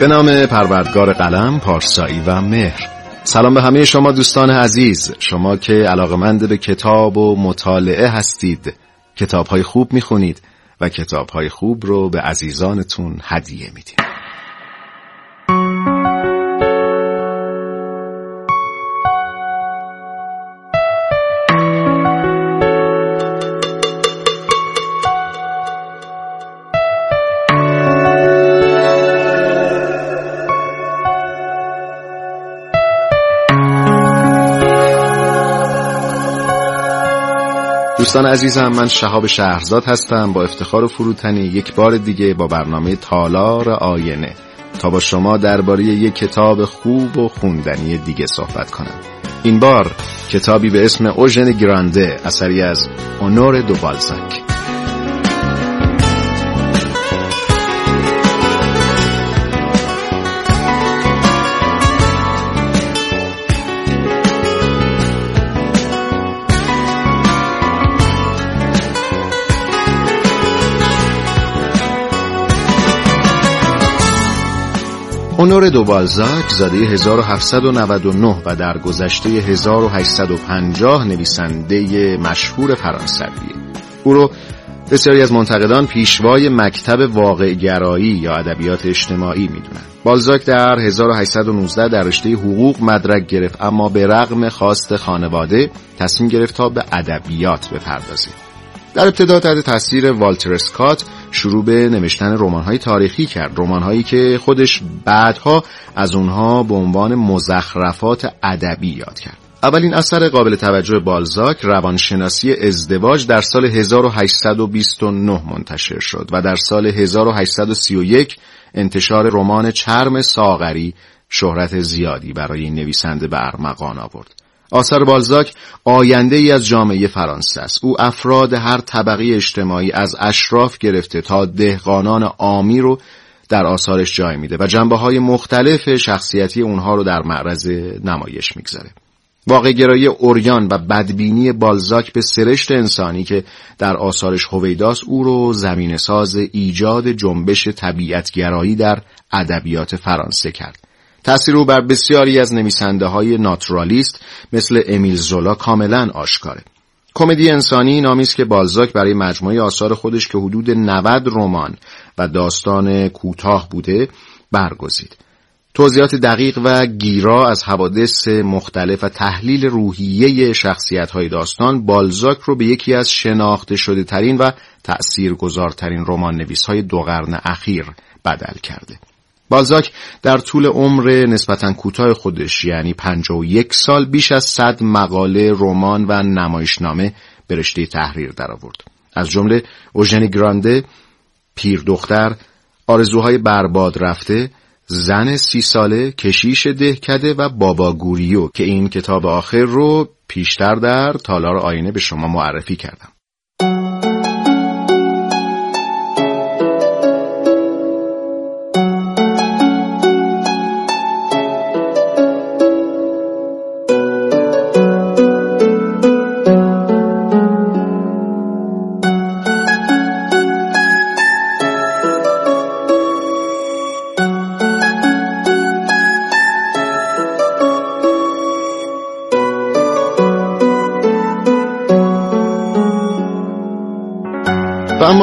به نام پروردگار قلم، پارسایی و مهر. سلام به همه شما دوستان عزیز. شما که علاقمند به کتاب و مطالعه هستید کتاب های خوب می‌خونید و کتاب های خوب رو به عزیزانتون هدیه می‌دید. دوستان عزیزم من شهاب شهرزاد هستم با افتخار و فروتنی یک بار دیگه با برنامه تالار آینه. تا با شما درباره یک کتاب خوب و خوندنی دیگه صحبت کنم. این بار کتابی به اسم اوژن گرانده اثری از اونور دو اونور دو بالزاک زاده 1799 و در گذشته 1850 نویسنده مشهور فرانسویه او رو بسیاری از منتقدان پیشوای مکتب واقع گرایی یا ادبیات اجتماعی می‌دونن. بالزاک در 1819 در رشته حقوق مدرک گرفت اما به رغم خواست خانواده تصمیم گرفت تا به ادبیات بپردازه. در ابتدا تحت تاثیر والتر اسکات شروع به نوشتن رمان‌های تاریخی کرد. رمان‌هایی که خودش بعدها از اونها به عنوان مزخرفات ادبی یاد کرد. اولین اثر قابل توجه بالزاک روانشناسی ازدواج در سال 1829 منتشر شد و در سال 1831 انتشار رمان چرم ساغری شهرت زیادی برای این نویسنده به ارمغان آورد. آثار بالزاک آینده ای از جامعه فرانسه است. او افراد هر طبقه اجتماعی از اشراف گرفته تا دهقانان عامی رو در آثارش جای میده و جنبه های مختلف شخصیتی اونها رو در معرض نمایش می‌گذاره. واقع گرایی اوریان و بدبینی بالزاک به سرشت انسانی که در آثارش هویداس او رو زمین ساز ایجاد جنبش طبیعتگرایی در ادبیات فرانسه کرد. تأثیر او بر بسیاری از نویسنده های ناتورالیست مثل امیل زولا کاملا آشکاره. کمدی انسانی نامی است که بالزاک برای مجموعه آثار خودش که حدود 90 رمان و داستان کوتاه بوده برگزید. توضیحات دقیق و گیرا از حوادث مختلف و تحلیل روحیه شخصیت های داستان بالزاک رو به یکی از شناخته شده ترین و تأثیر گذارترین رمان نویس های دو قرن اخیر بدل کرده. بالزاک در طول عمر نسبتا کوتاه خودش یعنی 51 سال بیش از 100 مقاله، رمان و نمایشنامه به رشته تحریر درآورد. از جمله اوژنی گرانده، پیر دختر، آرزوهای برباد رفته، زن سی ساله، کشیش دهکده و بابا گوریو که این کتاب آخر رو پیشتر در تالار آینه به شما معرفی کردم.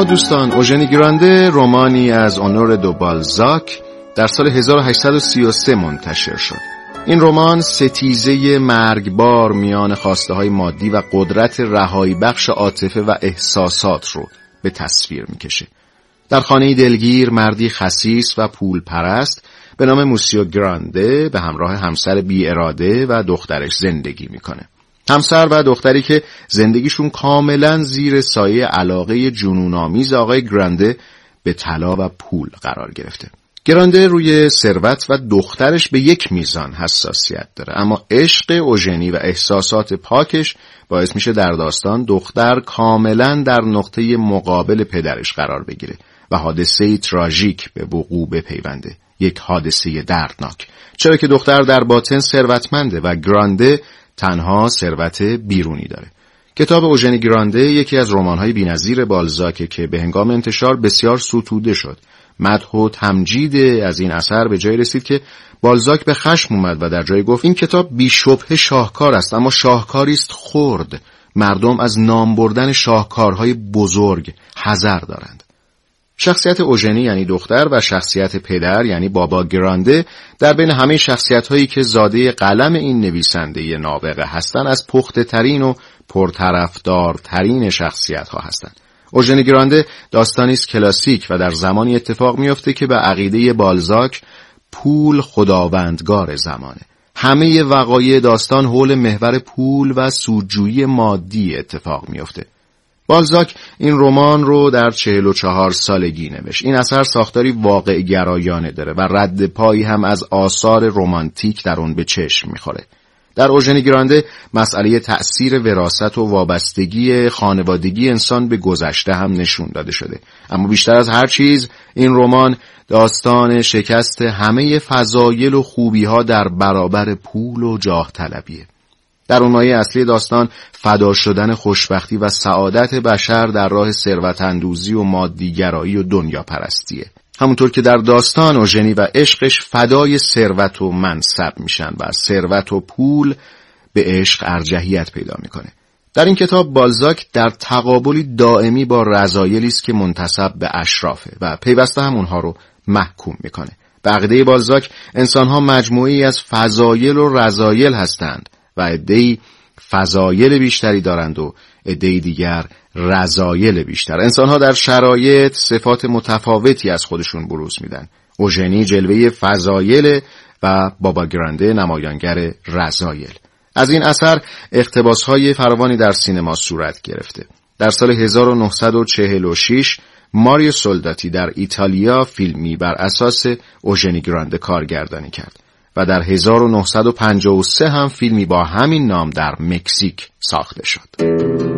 دوستان اوژنی گرانده رومانی از اونور دو بالزاک در سال 1833 منتشر شد. این رمان ستیزه مرگبار میان خواسته های مادی و قدرت رهایی بخش عاطفه و احساسات رو به تصویر می‌کشه. در خانه دلگیر مردی خسیس و پول پرست به نام موسیو گرانده به همراه همسر بی اراده و دخترش زندگی می‌کنه. همسر و دختری که زندگیشون کاملا زیر سایه علاقه جنونآمیز آقای گرانده به طلا و پول قرار گرفته. گرانده روی ثروت و دخترش به یک میزان حساسیت داره اما عشق اوژنی و احساسات پاکش باعث میشه در داستان دختر کاملا در نقطه مقابل پدرش قرار بگیره و حادثه تراژیک به وقوع بپیونده. یک حادثه دردناک. چرا که دختر در باطن ثروتمنده و گرانده تنها ثروت بیرونی داره. کتاب اوژنی گرانده یکی از رمان‌های بی‌نظیر بالزاکه که به هنگام انتشار بسیار ستوده شد. مدح و تمجید از این اثر به جای رسید که بالزاک به خشم اومد و در جای گفت این کتاب بیشبه شاهکار است اما شاهکاری است خرد. مردم از نام بردن شاهکارهای بزرگ حذر دارند. شخصیت اوژنی یعنی دختر و شخصیت پدر یعنی بابا گرانده در بین همه شخصیت هایی که زاده قلم این نویسنده نابغه هستند از پخته ترین و پرطرفدارترین شخصیت ها هستند. اوژن گرانده داستانی است کلاسیک و در زمانی اتفاق میافته که به عقیده بالزاک پول خداوندگار زمانه. همه وقایع داستان حول محور پول و سودجویی مادی اتفاق میافته. بالزاک این رمان رو در چهل و چهار سالگی نوشت. این اثر ساختاری واقع گرایانه داره و رد پایی هم از آثار رومانتیک در اون به چشم می‌خوره. در اوژن گرانده مسئله تأثیر وراست و وابستگی خانوادگی انسان به گذشته هم نشون داده شده اما بیشتر از هر چیز این رمان داستان شکست همه فضایل و خوبی ها در برابر پول و جاه طلبیه در اون اصلی داستان فدا شدن خوشبختی و سعادت بشر در راه ثروت اندوزی و مادیگرایی و دنیا پرستیه همونطور که در داستان اوژنی و عشقش فدای ثروت و منصب میشن و ثروت و پول به عشق ارجحیت پیدا می‌کنه. در این کتاب بالزاک در تقابلی دائمی با رضایلی است که منتصب به اشرافه و پیوسته هم اونها رو محکوم می‌کنه. عقیده بالزاک انسانها مجموعی از فضایل و رضایل هستند. و عدهای فضایل بیشتری دارند و عده دیگر رضایل بیشتر. انسانها در شرایط صفات متفاوتی از خودشون بروز میدن. اوژنی جلوه فضایل و بابا گرانده نمایانگر رضایل. از این اثر اقتباس های فراوانی در سینما صورت گرفته. در سال 1946 ماریو سولداتی در ایتالیا فیلمی بر اساس اوژنی گرانده کارگردانی کرد. و در 1953 هم فیلمی با همین نام در مکزیک ساخته شد.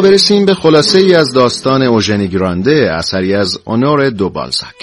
برسیم به خلاصه ای از داستان اوژنی گرانده اثری از اونور دو بالزاک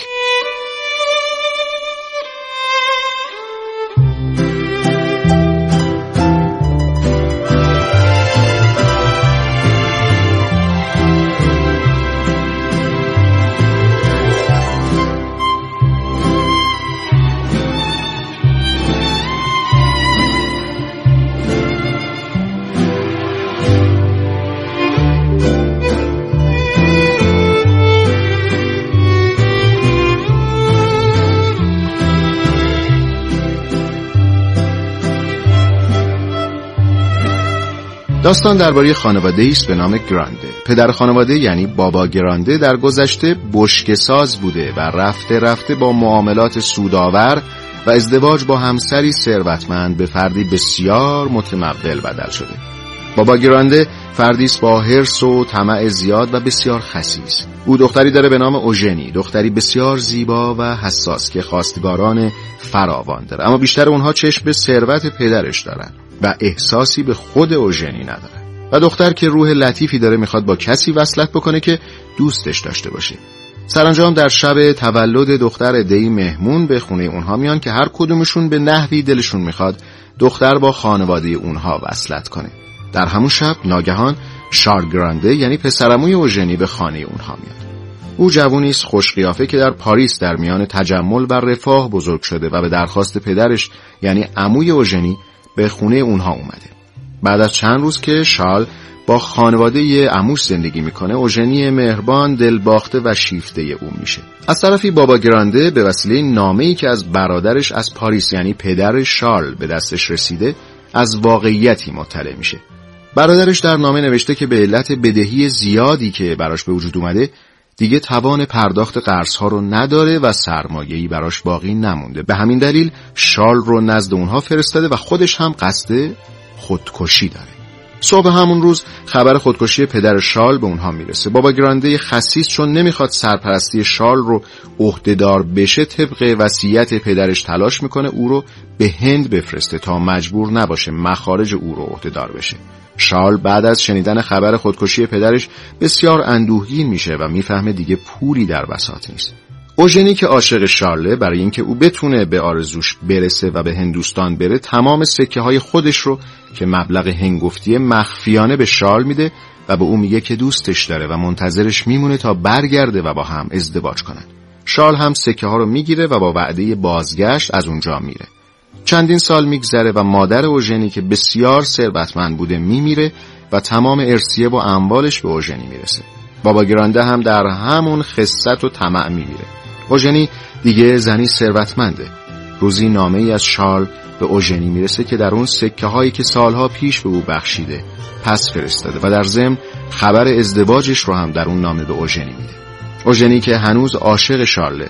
داستان درباره خانواده است به نام گرانده. پدر خانواده یعنی بابا گرانده در گذشته ساز بوده و رفته رفته با معاملات سودآور و ازدواج با همسری ثروتمند به فردی بسیار متمول بدل شده. بابا گرانده فردی با حرس و طمع زیاد و بسیار خسیس او دختری داره به نام اوژنی. دختری بسیار زیبا و حساس که خواستگاران فراوان داره. اما بیشتر اونها چشم به ثروت پدرش دارن. و احساسی به خود اوژنی نداره. و دختر که روح لطیفی داره می‌خواد با کسی وصلت بکنه که دوستش داشته باشه. سرانجام در شب تولد دختر دی مهمون به خونه اونها میان که هر کدومشون به نحوی دلشون می‌خواد دختر با خانواده اونها وصلت کنه. در همون شب ناگهان شارل گرانده یعنی پسرموی اوژنی به خانه اونها میاد. او جوونی است خوشقیافه که در پاریس در میان تجمل و رفاه بزرگ شده و به درخواست پدرش یعنی عموی اوژنی به خونه اونها اومده. بعد از چند روز که شال با خانواده عموش زندگی می‌کنه اوژنی مهربان دلباخته و شیفته او میشه. از طرفی بابا گرانده به وسیله نامه‌ای که از برادرش از پاریس یعنی پدر شارل به دستش رسیده از واقعیتی مطلع میشه. برادرش در نامه نوشته که به علت بدهی زیادی که براش به وجود اومده دیگه توان پرداخت قرض ها رو نداره و سرمایه‌ای براش باقی نمونده. به همین دلیل شارل رو نزد اونها فرستاده و خودش هم قصد خودکشی داره. صبح همون روز خبر خودکشی پدر شال به اونها می‌رسه. بابا گرانده خصیص چون نمی‌خواد سرپرستی شال رو عهدهدار بشه طبق وصیت پدرش تلاش می‌کنه او رو به هند بفرسته تا مجبور نباشه مخارج او رو عهدهدار بشه. شال بعد از شنیدن خبر خودکشی پدرش بسیار اندوهگین میشه و می‌فهمه دیگه پولی در بساط نیست. اوژنی که عاشق شارله برای اینکه او بتونه به آرزوش برسه و به هندوستان بره تمام سکه های خودش رو که مبلغ هنگفتی مخفیانه به شارل میده و به او میگه که دوستش داره و منتظرش میمونه تا برگرده و با هم ازدواج کنن. شارل هم سکه ها رو می‌گیره و با وعده بازگشت از اونجا میره. چندین سال میگذره و مادر اوژنی که بسیار ثروتمند بوده میمیره و تمام ارسیه و اموالش به اوژنی می‌رسه. بابا گرانده هم در همون خصت و طمع میمیره. اوژنی دیگه زنی ثروتمنده. روزی نامه ای از شال به اوژنی می‌رسه که در اون سکه هایی که سالها پیش به او بخشیده پس فرستاده و در ضمن خبر ازدواجش رو هم در اون نامه به اوژنی میده. اوژنی که هنوز عاشق شارله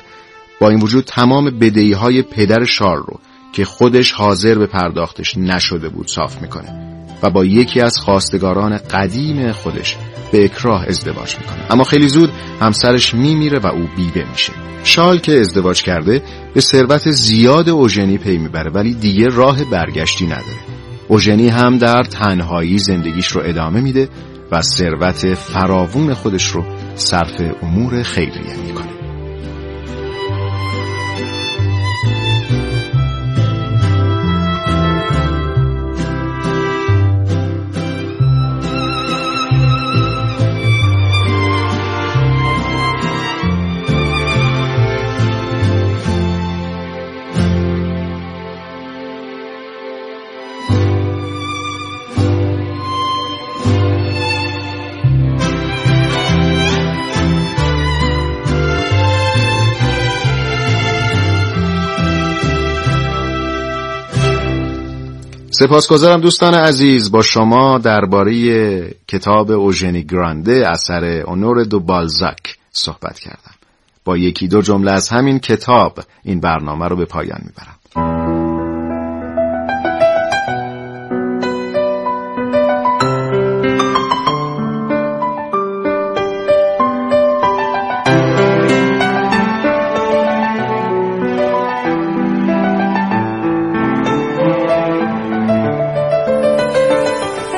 با این وجود تمام بدهی های پدر شارل رو که خودش حاضر به پرداختش نشده بود صاف می‌کنه. و با یکی از خواستگاران قدیم خودش به اکراه ازدواج می‌کنه. اما خیلی زود همسرش میمیره و او بیوه میشه. شال که ازدواج کرده به ثروت زیاد اوژنی پی می‌بره ولی دیگه راه برگشتی نداره. اوژنی هم در تنهایی زندگیش رو ادامه میده و ثروت فراوون خودش رو صرف امور خیریه می‌کنه. سپاسگزارم دوستان عزیز با شما درباره کتاب اوژنی گرانده اثر اونور دو بالزاک صحبت کردم. با یکی دو جمله از همین کتاب این برنامه رو به پایان می‌برم.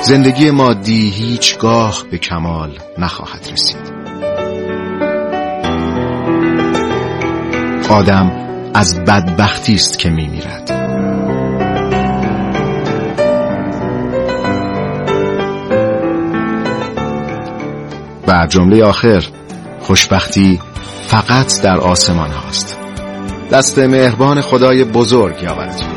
زندگی مادی هیچگاه به کمال نخواهد رسید. آدم از بدبختی است که میمیرد. و جمله آخر خوشبختی فقط در آسمان هاست. دست مهربان خدای بزرگ یاورتون.